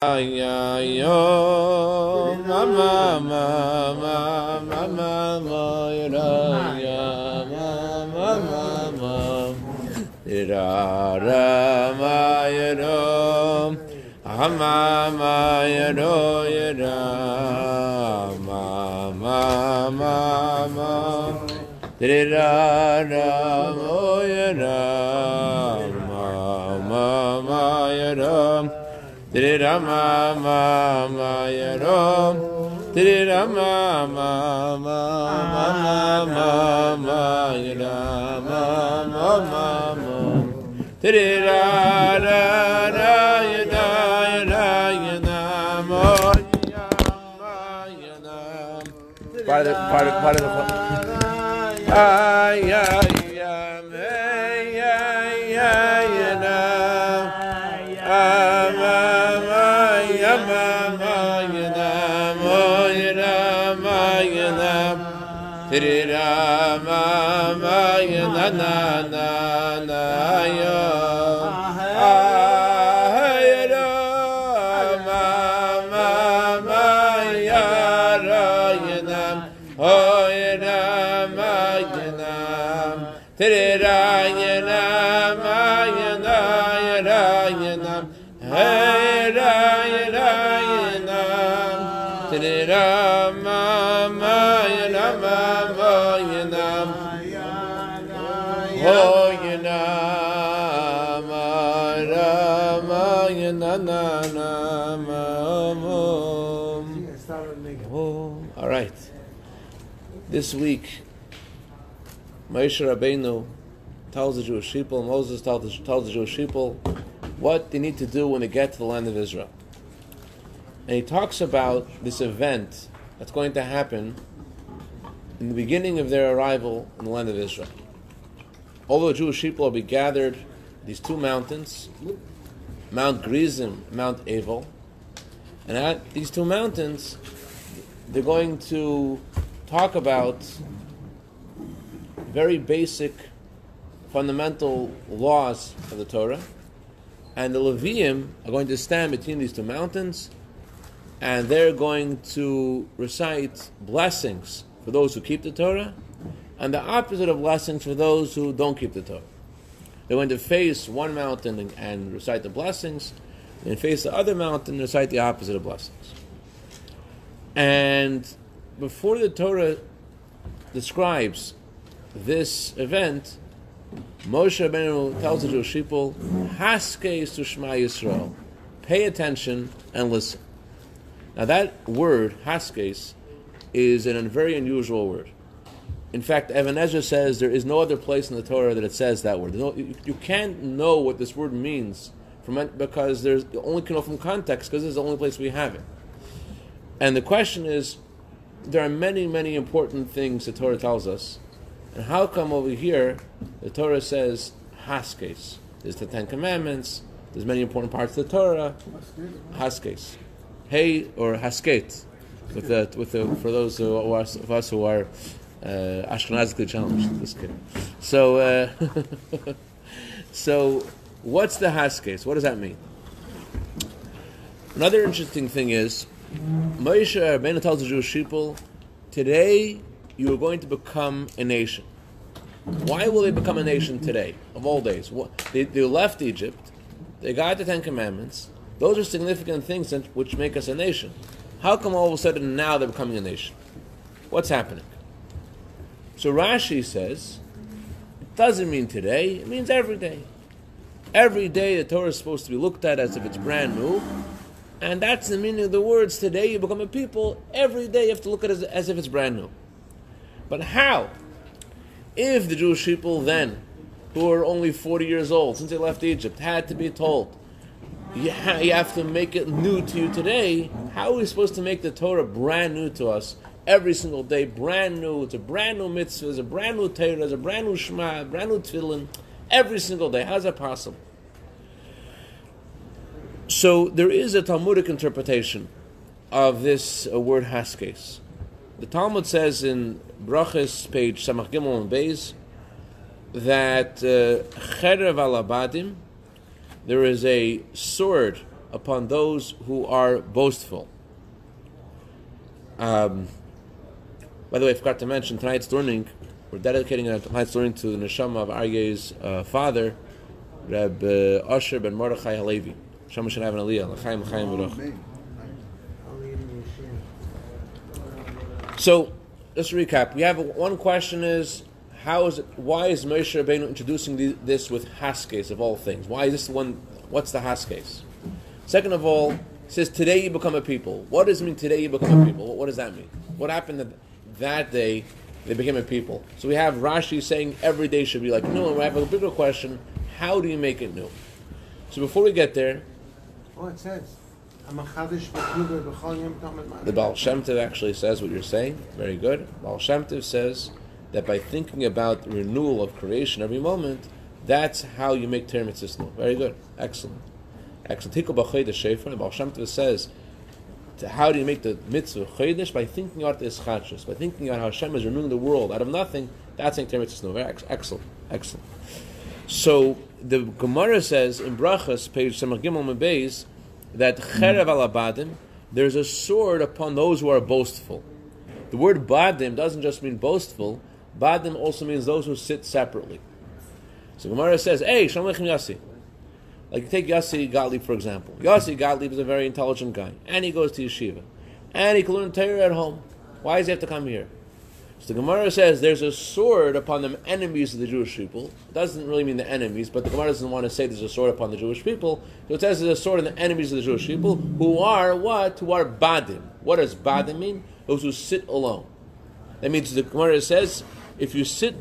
ya yo ma ma ma ma ma ma ma ya ya ma ma ma ma ra ma ya ro ha ma ma ya ro ya ra ma ma ma ma Did ma ma ma ya rom. Did ma ma ma ma ma ma ya ma ma ma ma. Did ra ra ra ya da ya da ya da ma ya ma ya da. Part of the part of part of the. Na na na This week, Moshe Rabbeinu tells the Jewish people, Moses tells the, tells the Jewish people what they need to do when they get to the land of Israel. And he talks about this event that's going to happen in the beginning of their arrival in the land of Israel. All the Jewish people will be gathered these two mountains, Mount Gerizim, Mount Evel, and at these two mountains, they're going to talk about very basic, fundamental laws of the Torah, and the Levium are going to stand between these two mountains, and they're going to recite blessings for those who keep the Torah, and the opposite of blessings for those who don't keep the Torah. They're going to face one mountain and, and recite the blessings, and face the other mountain and recite the opposite of blessings. And before the Torah describes this event, Moshe Rabbeinu tells the Jewish people, "Haskes to Shema Yisrael, pay attention and listen." Now that word Haskes is a very unusual word. In fact, Ibn Ezra says there is no other place in the Torah that it says that word. You, can't know what this word means from because there's you only can know from context because this is the only place we have it. And the question is, there are many, many important things the Torah tells us, and how come over here the Torah says Haskes? There's the Ten Commandments. There's many important parts of the Torah. Haskes, hey or Hasket, with the with the for those who are, of us who are uh, Ashkenazically challenged. This kid. So, uh, so what's the Haskes? What does that mean? Another interesting thing is, Moshe Rabbeinu tells the Jewish people, today you are going to become a nation. Why will they become a nation today, of all days? They, they left Egypt, they got the Ten Commandments. Those are significant things which make us a nation. How come all of a sudden now they're becoming a nation? What's happening? So Rashi says, it doesn't mean today, it means every day. Every day the Torah is supposed to be looked at as if it's brand new. And that's the meaning of the words. Today you become a people. Every day you have to look at it as, as if it's brand new. But how? If the Jewish people then, who are only 40 years old, since they left Egypt, had to be told, you, ha- you have to make it new to you today, how are we supposed to make the Torah brand new to us every single day, brand new? It's a brand new mitzvah, it's a brand new Torah, it's a brand new Shema, brand new Tefillin, every single day. How's that possible? So there is a Talmudic interpretation of this uh, word haskes. The Talmud says in Brachas, page Samach Gimel and Beis, that uh, alabadim, there is a sword upon those who are boastful. Um, by the way, I forgot to mention tonight's learning. We're dedicating tonight's learning to the neshama of Aryeh's uh, father, Reb uh, Asher ben Mordechai Halevi. Shama should have an aliyah. L'chaim, l'chaim. So, let's recap. We have a, one question is how is it? Why is Moshe Rabbeinu introducing the, this with Haskes of all things? Why is this the one? What's the Haskes? Second of all, it says today you become a people. What does it mean today you become a people? What, what does that mean? What happened that that day they became a people? So we have Rashi saying every day should be like new, and we have a bigger question: How do you make it new? So before we get there, Oh, it says. The the Baal Shem Tov actually says what you're saying. Very good. Baal Shem Tov says that by thinking about the renewal of creation every moment, that's how you make Ter Mitzvah. Very good. Excellent. Excellent. B'chodesh shefer. The Baal Shem Tov says, how do you make the mitzvah chodesh? By thinking about this chachas, by thinking about how Hashem is renewing the world out of nothing. That's making Ter Mitzvah excellent. Excellent. So the Gemara says in Brachas, page Samach Gimel Mebeis, that cherev hmm. alabadim, there's a sword upon those who are boastful. The word badim doesn't just mean boastful. Badim also means those who sit separately. So Gemara says, "Hey, Shalom Aleichem Yassi." Like you take Yassi Gottlieb for example. Yassi Gottlieb is a very intelligent guy, and he goes to yeshiva, and he can learn Torah at home. Why does he have to come here? So the Gemara says there's a sword upon the enemies of the Jewish people. It doesn't really mean the enemies, but the Gemara doesn't want to say there's a sword upon the Jewish people. So it says there's a sword on the enemies of the Jewish people who are what? Who are badim. What does badim mean? Those who sit alone. That means the Gemara says if you sit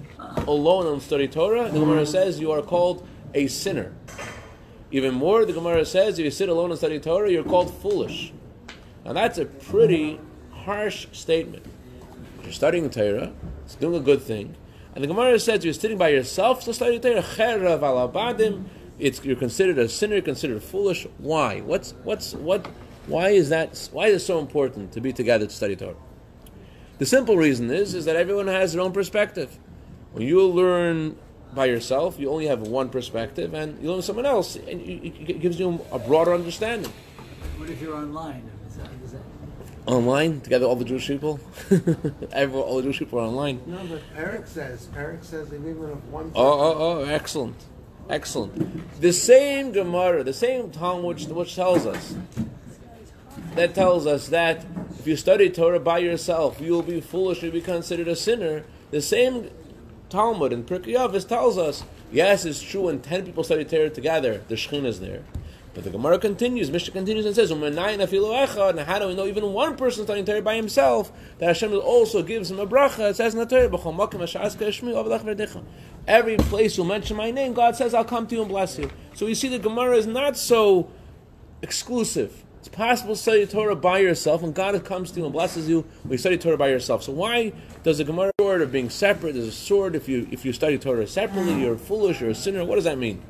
alone and study Torah, the Gemara says you are called a sinner. Even more, the Gemara says if you sit alone and study Torah, you're called foolish. Now that's a pretty harsh statement. You're studying Torah, it's doing a good thing. And the Gemara says you're sitting by yourself to study Torah. Cherav alabadim. It's you're considered a sinner, you're considered foolish. Why? What's what's what? Why is that? Why is it so important to be together to study Torah? The simple reason is is that everyone has their own perspective. When you learn by yourself, you only have one perspective, and you learn someone else, and it gives you a broader understanding. What if you're online? Is that, is that, Online, together, all the Jewish people, Everyone, all the Jewish people are online. No, but Perik says, Perik says they even of one. Oh, oh, oh, excellent. Excellent. The same Gemara, the same Talmud which, which tells us, that tells us that if you study Torah by yourself, you will be foolish, you'll be considered a sinner. The same Talmud in Pirkei Avos tells us, yes, it's true when 10 people study Torah together, the Shekhinah is there. But the Gemara continues, Mishnah continues and says. And how do we know even one person studying Torah by himself that Hashem also gives him a bracha? It says in the Torah. Every place you mention my name, God says, "I'll come to you and bless you." So you see, the Gemara is not so exclusive. It's possible to study Torah by yourself, and God comes to you and blesses you when you study Torah by yourself. So why does the Gemara sword of being separate? There's a sword if you if you study Torah separately, you're foolish, you're a sinner. What does that mean?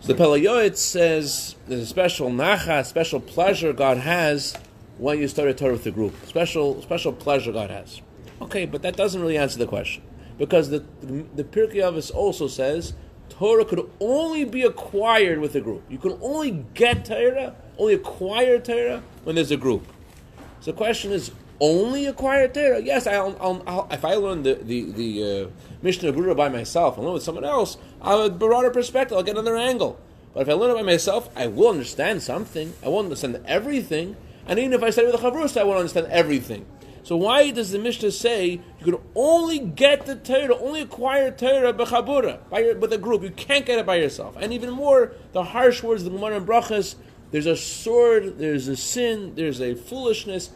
So the Pele Yoetz says there's a special nacha, special pleasure God has when you study Torah with a group. Special special pleasure God has. Okay, but that doesn't really answer the question because the the, the Pirkei Avos also says Torah could only be acquired with a group. You can only get Torah, only acquire Torah when there's a group. So the question is, only acquire Torah? Yes, I'll, I'll, I'll, if I learn the the, the uh, Mishnah Berurah by myself and learn with someone else, I'll have a broader perspective. I'll get another angle. But if I learn it by myself, I will understand something. I won't understand everything. And even if I study with a chavrus, I won't understand everything. So why does the Mishnah say you can only get the Torah, only acquire Torah b'chabura, by your, with a group? You can't get it by yourself. And even more, the harsh words of the Gemara and Brachas, there's a sword, there's a sin, there's a foolishness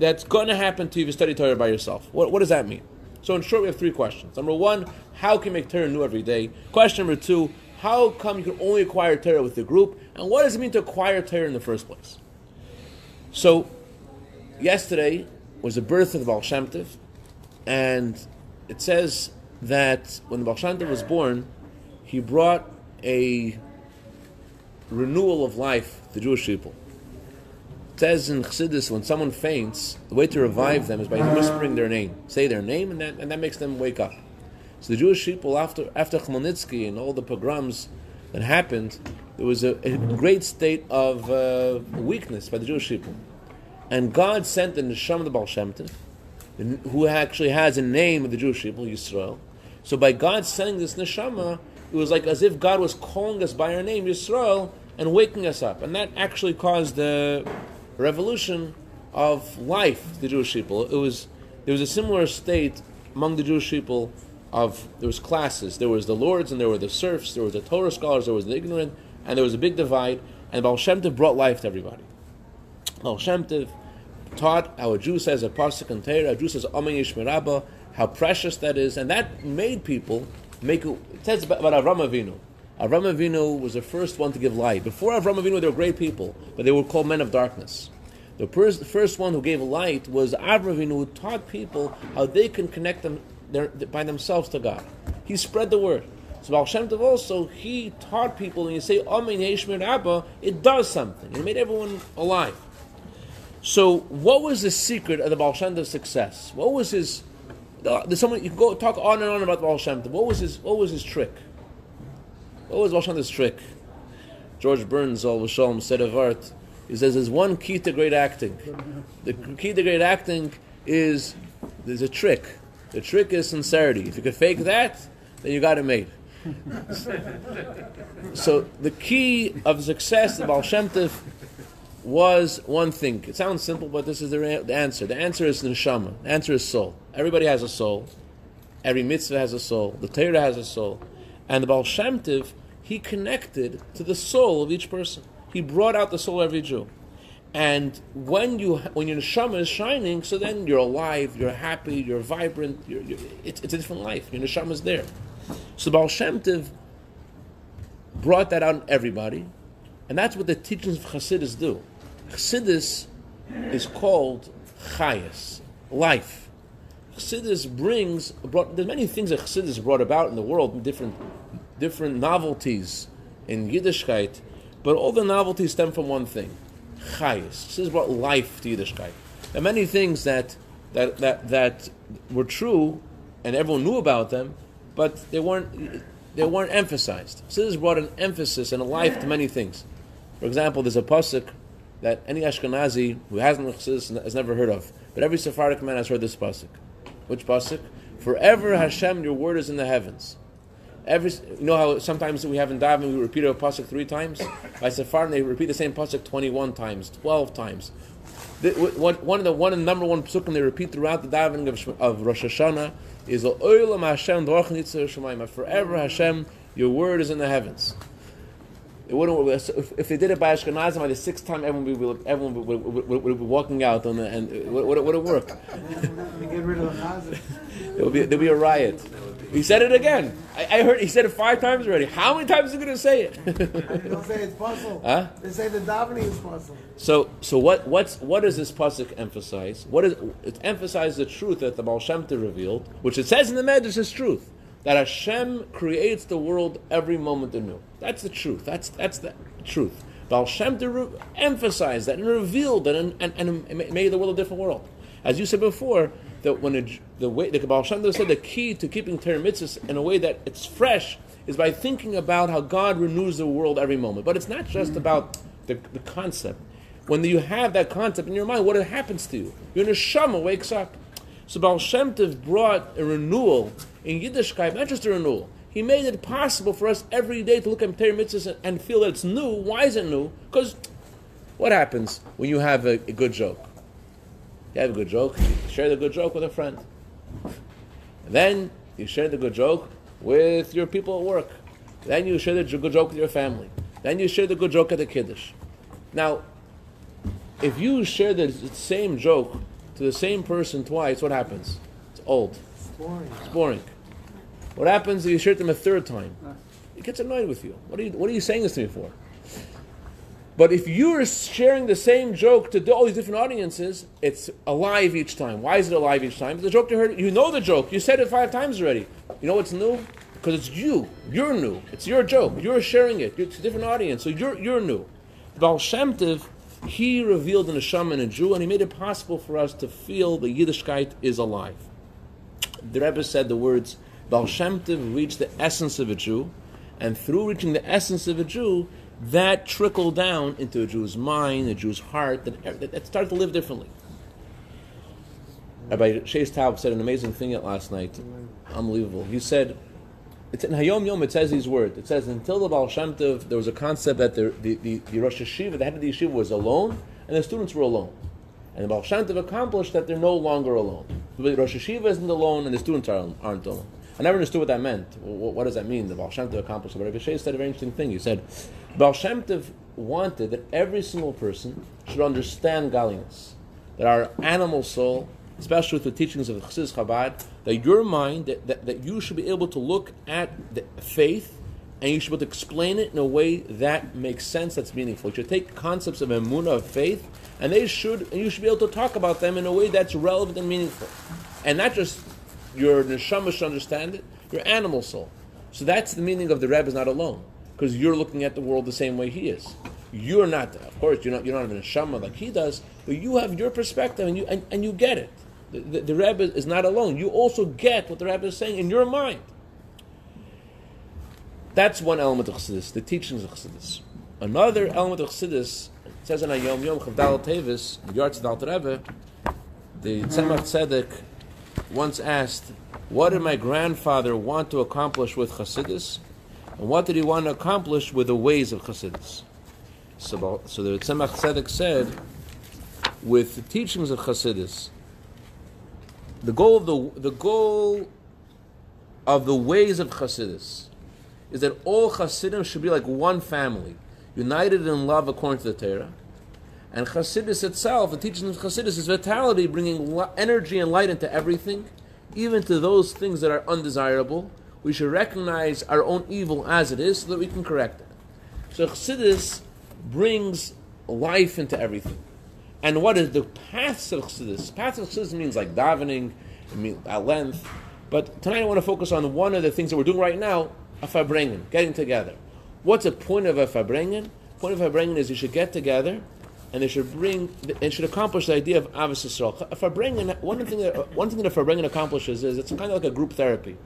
that's going to happen to you if you study Torah by yourself. What, what does that mean? So in short, we have three questions. Number one, how can you make Torah new every day? Question number two, how come you can only acquire Torah with the group? And what does it mean to acquire Torah in the first place? So, yesterday was the birth of the Baal Shem Tov, and it says that when the Baal Shem Tov was born, he brought a renewal of life to the Jewish people. Says in Chassidus, when someone faints, the way to revive them is by whispering their name. Say their name, and that, and that makes them wake up. So the Jewish people, after after Chmelnytsky and all the pogroms that happened, there was a, a great state of uh, weakness by the Jewish people. And God sent the Neshama the Baal Shem Tov, who actually has a name of the Jewish people, Yisrael. So by God sending this Neshama, it was like as if God was calling us by our name, Yisrael, and waking us up. And that actually caused the revolution of life, the Jewish people. It was there was a similar state among the Jewish people of there was classes. There was the lords and there were the serfs, there was the Torah scholars, there was the ignorant, and there was a big divide, and Baal Shem Tov brought life to everybody. Baal Shem Tov taught a Jew says a pasuk and Torah, a Jew says Amen Yishmerabba, how precious that is, and that made people make. It says about Avram Avinu. Avram Avinu was the first one to give light. Before Avram Avinu, they were great people, but they were called men of darkness. The first, one who gave light was Avram Avinu, who taught people how they can connect them their, by themselves to God. He spread the word. So Baal Shem Tov also, he taught people, and you say, Amen Yeshmir Abba, it does something. It made everyone alive. So, what was the secret of the Baal Shem Tov's success? What was his? Uh, there's someone you can go talk on and on about Baal Shem Tov. What was his? What was his trick? What was Baal Shem Tov's trick? George Burns, all Shalom, said of art. He says there's one key to great acting. The key to great acting is there's a trick. The trick is sincerity. If you can fake that, then you got it made. so the key of success of Baal Shem Tov was one thing. It sounds simple, but this is the, the answer. The answer is neshama. The answer is soul. Everybody has a soul. Every mitzvah has a soul. The Torah has a soul. And the Baal Shem Tov, he connected to the soul of each person. He brought out the soul of every Jew. And when you when your neshama is shining, so then you're alive, you're happy, you're vibrant. You're, you're, it's, it's a different life. Your neshama is there. So Baal Shem Tov brought that out in everybody, and that's what the teachings of Chassidus do. Chassidus is called chayas, life. Chassidus brings brought. There's many things that Chassidus brought about in the world, different different novelties in Yiddishkeit, but all the novelties stem from one thing: chayas. Chassidus brought life to Yiddishkeit. There are many things that that that that were true, and everyone knew about them, but they weren't they weren't emphasized. Chassidus brought an emphasis and a life to many things. For example, there's a pasuk that any Ashkenazi who hasn't Chassidus has never heard of, but every Sephardic man has heard this pasuk. Which pasuk? Forever Hashem, your word is in the heavens. Every, you know how sometimes we have in Daven we repeat a pasuk three times. By Sephardim they repeat the same pasuk twenty-one times, twelve times. The, one of the one of the number one pasukim they repeat throughout the davening of, of Rosh Hashanah is Olam Hashem Forever Hashem, your word is in the heavens. It wouldn't. If, if they did it by Ashkenazim, by the sixth time, everyone would, be, everyone would, would, would, would be walking out on the, and would, would, would it work? Get rid of the. There would be there would be a riot. He said it again. I, I, heard he said it five times already. How many times is he going to say it? They'll say it's puzzle. Huh? They say the davening is puzzle. So, so what? What's what does this pasuk emphasize? What is it emphasizes the truth that the Baal Shem Tov revealed, which it says in the Medrash is truth that Hashem creates the world every moment anew. That's the truth. That's that's the truth. Baal Shem Tov emphasized that and revealed that and, and, and made the world a different world. As you said before, that when a, the way the Baal Shem said the key to keeping Torah mitzvahs in a way that it's fresh is by thinking about how God renews the world every moment. But it's not just about the, the concept. When you have that concept in your mind, what happens to you? Your neshama wakes up. So Baal Shem Tov brought a renewal in Yiddishkeit, not just a renewal. He made it possible for us every day to look at Torah mitzvahs and feel that it's new. Why is it new? Because what happens when you have a, a, good joke? You have a good joke, you share the good joke with a friend. And then you share the good joke with your people at work. Then you share the good joke with your family. Then you share the good joke at the Kiddush. Now, if you share the same joke to the same person twice, what happens? It's old. It's boring. It's boring. What happens if you share them a third time? He gets annoyed with you. What are you, what are you saying this to me for? But if you're sharing the same joke to all these different audiences, it's alive each time. Why is it alive each time? The joke you heard, you know the joke. You said it five times already. You know what's new? Because it's you. You're new. It's your joke. You're sharing it. It's a different audience, so you're, you're new. Baal Shem he revealed in a shaman a Jew, and he made it possible for us to feel the Yiddishkeit is alive. The Rebbe said the words, Baal Shem Tov reached the essence of a Jew, and through reaching the essence of a Jew, that trickled down into a Jew's mind, a Jew's heart, that, that, that started to live differently. Rabbi Shais Taub said an amazing thing last night. Unbelievable. He said, it's in Hayom Yom, it says these words. It says, until the Baal Shem Tov, there was a concept that the, the, the, the Rosh HaYeshiva, the head of the yeshiva, was alone, and the students were alone. And the Baal Shem Tov accomplished that they're no longer alone. The Rosh HaYeshiva isn't alone, and the students aren't, aren't alone. I never understood what that meant. What, what does that mean? The Baal Shem Tov accomplished. But Rabbi said a very interesting thing. He said, Baal Shem Tov wanted that every single person should understand godliness, that our animal soul, especially with the teachings of the Chassidus Chabad, that your mind, that, that, that you should be able to look at the faith and you should be able to explain it in a way that makes sense, that's meaningful. You should take concepts of emunah, of faith, and they should, and you should be able to talk about them in a way that's relevant and meaningful, and not just your neshama should understand it, your animal soul. So that's the meaning of the Rebbe is not alone, because you're looking at the world the same way he is. You're not, of course, you're not, you're not a neshama like he does, but you have your perspective and you and, and you get it. The, the, the Rebbe is not alone. You also get what the Rebbe is saying in your mind. That's one element of Chassidus, the teachings of Chassidus. Another element of Chassidus says in Hayom Yom Chavdal Tevis, Yartz Dal Rebbe, the Tzemach Tzedek once asked, "What did my grandfather want to accomplish with Chassidus, and what did he want to accomplish with the ways of Chassidus?" So, so the Tzemach Tzedek said, with the teachings of Chassidus, the goal of the the goal of the ways of Chassidus is that all Hasidim should be like one family, united in love according to the Torah. And Chassidus itself, the teaching of Chassidus, is vitality, bringing energy and light into everything, even to those things that are undesirable. We should recognize our own evil as it is so that we can correct it. So Chassidus brings life into everything. And what is the paths of Chassidus? Paths of Chassidus means like davening, it means at length. But tonight I want to focus on one of the things that we're doing right now, a farbrengen, getting together. What's the point of a farbrengen? Point of a farbrengen is you should get together and they should bring and should accomplish the idea of Ahavas Yisrael. A farbrengen, one thing that one thing that a farbrengen accomplishes is it's kind of like a group therapy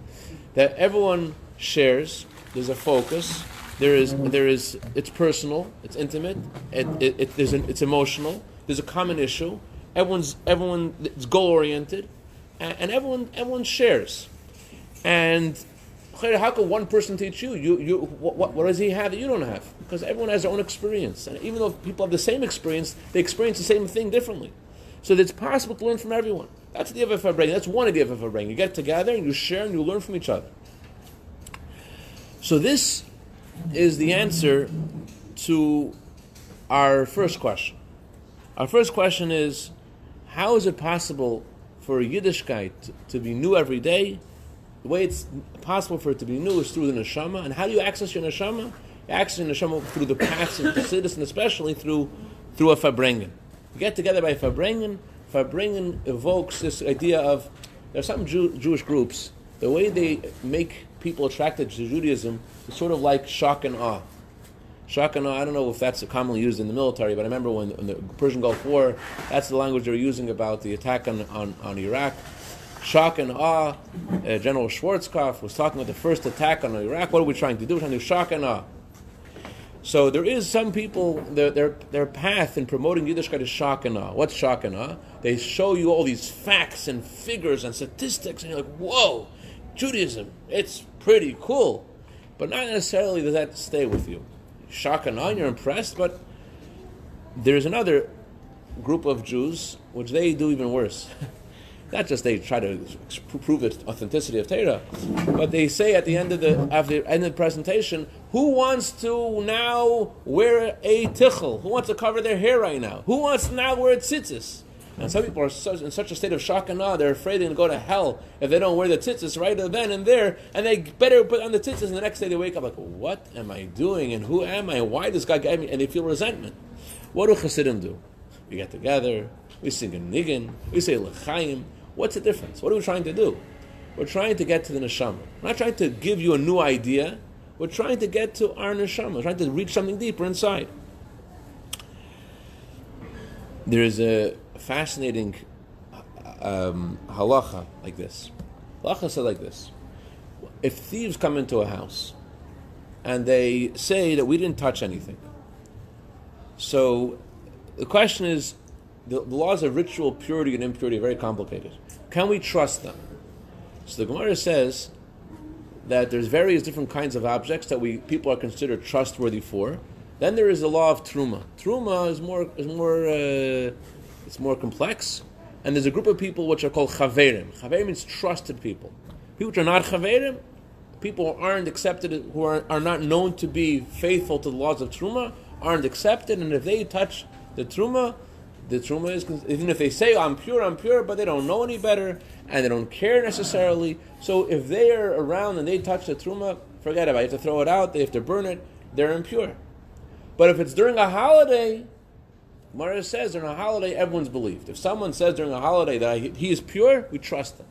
that everyone shares. There's a focus. There is there is it's personal. It's intimate. It, it, it, there's an, it's emotional. There's a common issue. Everyone's everyone is goal oriented, and, and everyone everyone shares. And how could one person teach you? You, you what, what, does he have that you don't have? Because everyone has their own experience, and even though people have the same experience, they experience the same thing differently. So that it's possible to learn from everyone. That's the idea of a That's one of a brain. You get together and you share and you learn from each other. So this is the answer to our first question. Our first question is, how is it possible for a Yiddishkeit to be new every day? The way it's possible for it to be new is through the neshama. And how do you access your neshama? You access your neshama through the paths of Chassidus, and especially through through a farbrengen. You get together by farbrengen. Farbrengen evokes this idea of there are some Jew, Jewish groups. The way they make people attracted to Judaism is sort of like shock and awe. Awe, I don't know if that's commonly used in the military, but I remember when in the Persian Gulf War, that's the language they were using about the attack on, on, on Iraq. Shock and awe. Uh, General Schwarzkopf was talking about the first attack on Iraq. What are we trying to do? We're trying to do shock and awe. So there is some people, their, their, their path in promoting Yiddishkeit is shock and awe. What's shock and awe? They show you all these facts and figures and statistics, and you're like, whoa, Judaism, it's pretty cool. But not necessarily does that stay with you. Shock and awe, you're impressed, but there's another group of Jews which they do even worse. Not just they try to prove the authenticity of Torah, but they say at the end of the after end of the presentation, who wants to now wear a tichel? Who wants to cover their hair right now? Who wants to now wear tzitzis? And some people are such, in such a state of shock and awe, they're afraid they're going to go to hell if they don't wear the tzitzis right then and there, and they better put on the tzitzis, and the next day they wake up like, what am I doing, and who am I, and why does God got me, and they feel resentment. What do Chassidim do? We get together, we sing a niggin, we say l'chaim. What's the difference? What are we trying to do? We're trying to get to the neshama. We're not trying to give you a new idea. We're trying to get to our neshama. We're trying to reach something deeper inside. There is a fascinating um, halacha like this. Halacha said like this: If thieves come into a house and they say that we didn't touch anything, So the question is the, the laws of ritual purity and impurity are very complicated. Can we trust them? So the Gemara says that there's various different kinds of objects that we people are considered trustworthy for. Then there is the law of truma. Truma is more is more uh, it's more complex, and there's a group of people which are called chaverim. Chaverim means trusted people. People which are not chaverim, people who aren't accepted, who are, are not known to be faithful to the laws of truma, aren't accepted, and if they touch the truma, the truma is even if they say oh, I'm pure, I'm pure, but they don't know any better and they don't care necessarily. So if they are around and they touch the truma, forget about it. You have to throw it out. They have to burn it. They're impure. But if it's during a holiday, Mara says during a holiday everyone's believed. If someone says during a holiday that he is pure, we trust them.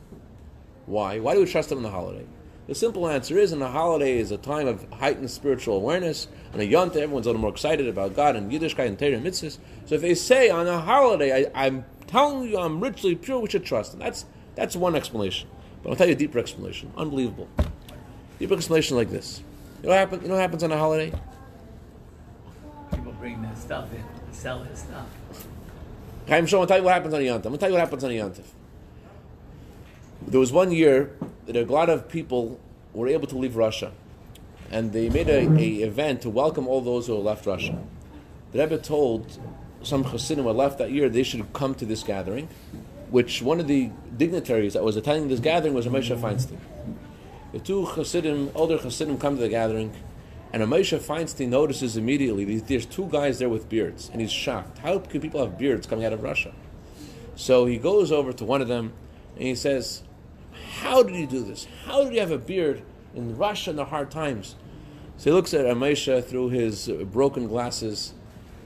Why? Why do we trust them on the holiday? The simple answer is, in the holiday is a time of heightened spiritual awareness. On a yonta, everyone's a little more excited about God and Yiddishkeit and Torah mitzvahs. So if they say on a holiday, I, am telling you I'm richly pure, we should trust them. That's that's one explanation. But I'll tell you a deeper explanation. Unbelievable. Deeper explanation like this. You know what, happen, you know what happens on a holiday? People bring their stuff in, sell their stuff. I'm sure I'll tell you what happens on yontif. To tell you what happens on yontif. There was one year that a lot of people were able to leave Russia. And they made a, a event to welcome all those who left Russia. The Rebbe told some Hasidim who left that year they should come to this gathering which one of the dignitaries that was attending this gathering was Moshe Feinstein. The two Hasidim, older Hasidim, come to the gathering, and Moshe Feinstein notices immediately there's two guys there with beards, and he's shocked. How can people have beards coming out of Russia? So he goes over to one of them, and he says, "How did you do this? How did you have a beard in Russia in the hard times?" So he looks at Moshe through his broken glasses,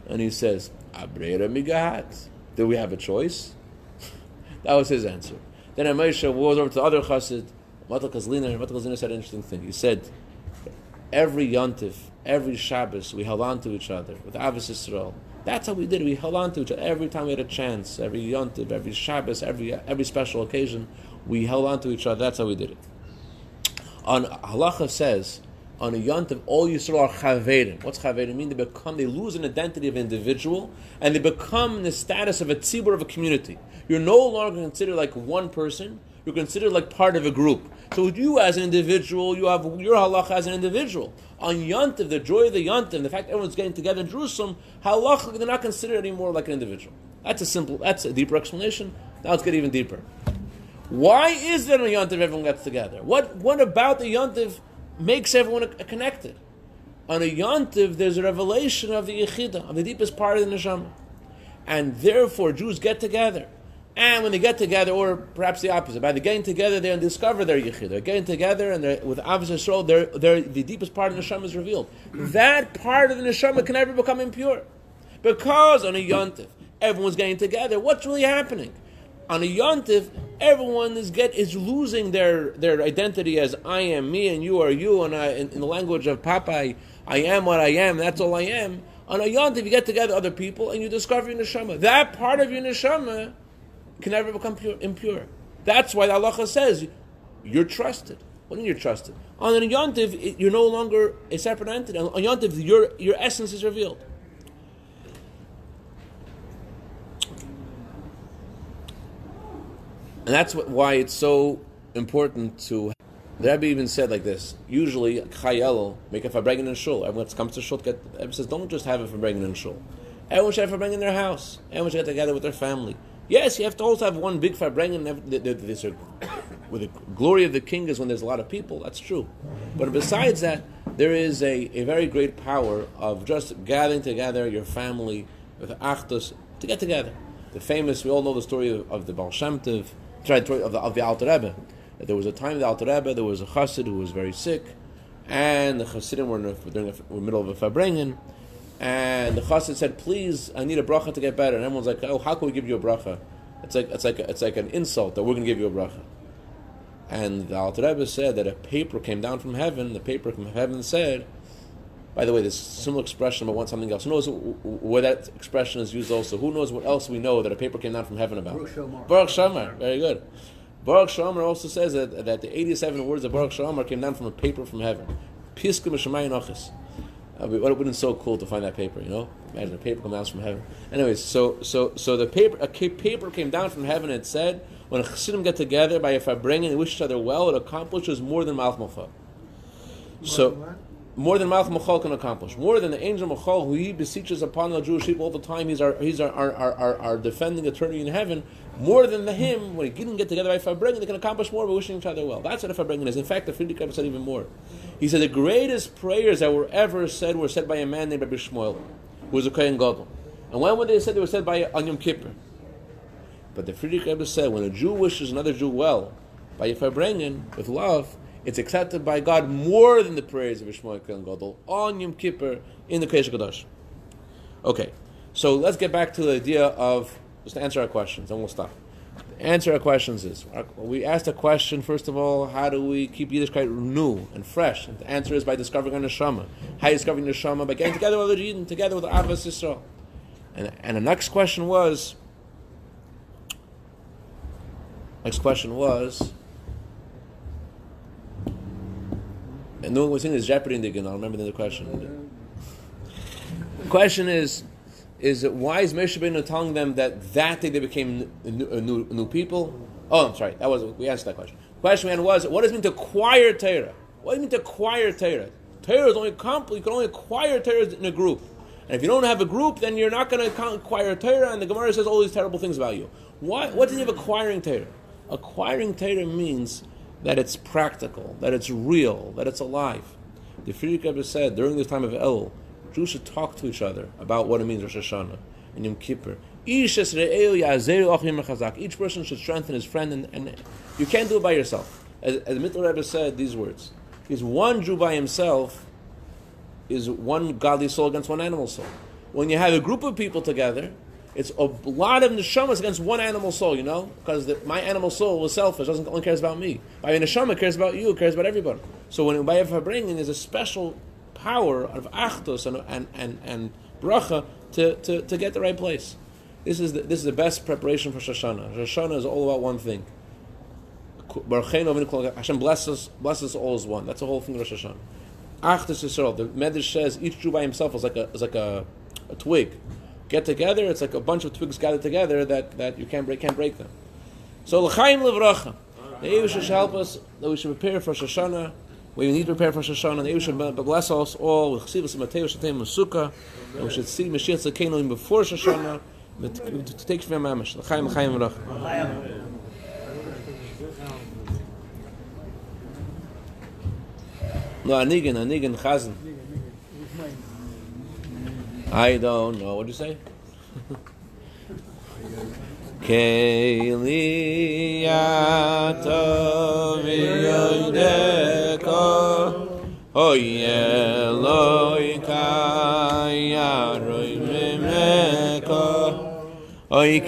and he says, "Abrera migahat." Do we have a choice? That was his answer. Then Moshe goes over to the other chassid, Matal Kazlina. Matal Kazlina said an interesting thing. He said, every yontif, every Shabbos, we held on to each other with Ahavas Yisrael. That's how we did. We held on to each other every time we had a chance. Every yontif, every Shabbos, every every special occasion, we held on to each other. That's how we did it. On Halacha says, on a yontif, all Yisrael are chaverim. What's chaverim mean? They become, they lose an identity of an individual, and they become the status of a tzibur of a community. You're no longer considered like one person. You're considered like part of a group. So you, as an individual, you have your halacha as an individual. On Yantiv, the joy of the Yantiv, the fact everyone's getting together in Jerusalem, halacha they're not considered anymore like an individual. That's a simple. That's a deeper explanation. Now let's get even deeper. Why is there a Yantiv everyone gets together? What what about the Yantiv makes everyone connected? On a Yantiv, there's a revelation of the Yechida, of the deepest part of the neshama, and therefore Jews get together and when they get together, or perhaps the opposite, by the getting together, they discover their yichid. They're getting together, and with Ahavas Yisrael, they're, they're, the deepest part of the neshama is revealed. That part of the neshama can never become impure, because on a yontif, everyone's getting together. What's really happening? On a yontif, everyone is get is losing their, their identity as I am me and you are you, and I, in, in the language of Popeye, I am what I am. That's all I am. On a yontif, you get together other people, and you discover your neshama. That part of your neshama can never become pure, impure. That's why the halacha says you're trusted. What do you you're trusted? On a yontiv, you're no longer a separate entity. On yontiv, your your essence is revealed. And that's why it's so important to. The Rebbe even said like this. Usually, chayelo make a farbrengen in shul. Everyone comes to shul, get, Rebbe says, don't just have a farbrengen in shul. Everyone should have a farbrengen in their house. Everyone should get together with their family. Yes, you have to also have one big farbrengen. With the glory of the king is when there's a lot of people. That's true. But besides that, there is a, a very great power of just gathering together your family with achdus to get together. The famous, we all know the story of, of the Baal Shem Tov, of the, of the Alter Rebbe. There was a time in the Alter Rebbe, there was a chassid who was very sick, and the chassidim were in the middle of a farbrengen, and the chassid said, "Please, I need a bracha to get better." And everyone's like, "Oh, how can we give you a bracha?" It's like it's like it's like an insult that we're going to give you a bracha. And the Alter Rebbe said that a paper came down from heaven. The paper from heaven said, by the way, there's similar expression about something else. Who knows where that expression is used also? Who knows what else we know that a paper came down from heaven about? Baruch She'amar. Baruch She'amar. Very good. Baruch She'amar also says that, that the 87 words of Baruch She'amar came down from a paper from heaven. Piskim Uh, it would have been so cool to find that paper, you know? Imagine a paper come down from heaven. Anyways, so so so the paper a paper came down from heaven and said, when a chassidim get together by a farbrengen and wish each other well, it accomplishes more than Malach Mocha. So What? More than Malach Mochal can accomplish, more than the angel Mochal who he beseeches upon the Jewish people all the time. He's our he's our our, our, our, defending attorney in heaven. More than the him when he didn't get together by Farbrengen, they can accomplish more by wishing each other well. That's what a Farbrengen is. In fact, the Frierdiker said even more. He said the greatest prayers that were ever said were said by a man named Rabbi Shmuel, who was a Kohen Gadol. And when were they said? They were said by on Yom Kippur. But the Frierdiker Rebbe said when a Jew wishes another Jew well by a Farbrengen with love, it's accepted by God more than the prayers of Ishmael Kohen Gadol on Yom Kippur in the Kodesh Kadosh. Okay, so let's get back to the idea of just answer our questions, and we'll stop. The answer our questions is we asked a question first of all: How do we keep Yiddishkeit new and fresh? And the answer is by discovering our neshama. How you discovering neshama by getting together with the Yidden, together with the Ahavas Yisrael. And and the next question was. Next question was. And no one was saying there's jeopardy in the I'll remember the question. The question is, is why is Moshe Rabbeinu telling them that that day they became new, new, new people? Oh, I'm sorry. That was we answered that question. Question man was, what does it mean to acquire Torah? What does it mean to acquire Torah? Torah is only complete. You can only acquire Torah in a group. And if you don't have a group, then you're not going to acquire Torah. And the Gemara says all these terrible things about you. What does it mean of acquiring Torah? Acquiring Torah means that it's practical, that it's real, that it's alive. The Frierdiker Rebbe said during the time of El, Jews should talk to each other about what it means Rosh Hashanah and Yom Kippur. Each person should strengthen his friend, and, and you can't do it by yourself. As, as Mittler Rebbe said, these words: "Is one Jew by himself is one godly soul against one animal soul. When you have a group of people together, it's a lot of neshamas against one animal soul, you know? Because my animal soul was selfish, doesn't only cares about me. By neshama cares about you, cares about everybody. So when by bringing there's a special power of achdus and and and, and bracha to, to, to get the right place. This is the, this is the best preparation for Shoshana. Shoshana is all about one thing. Hashem blesses blesses all as one. That's the whole thing of Rosh Hashanah. Achdus Yisrael. The Medrash says each Jew by himself is like a is like a, a twig. Get together. It's like a bunch of twigs gathered together that, that you can't break can't break them. So l'chaim levracha. The Eibush should help us that we should prepare for Shoshana. We need to prepare for Shoshana. The Eibush should bless us all with chsivus and matei shatem. And we should see Mashiach Tzidkeinu before Shoshana. To take from Mamish. L'chaim l'chaim levracha. No, Anigan, Anigan Chazan. I don't know. What'd you say? Oy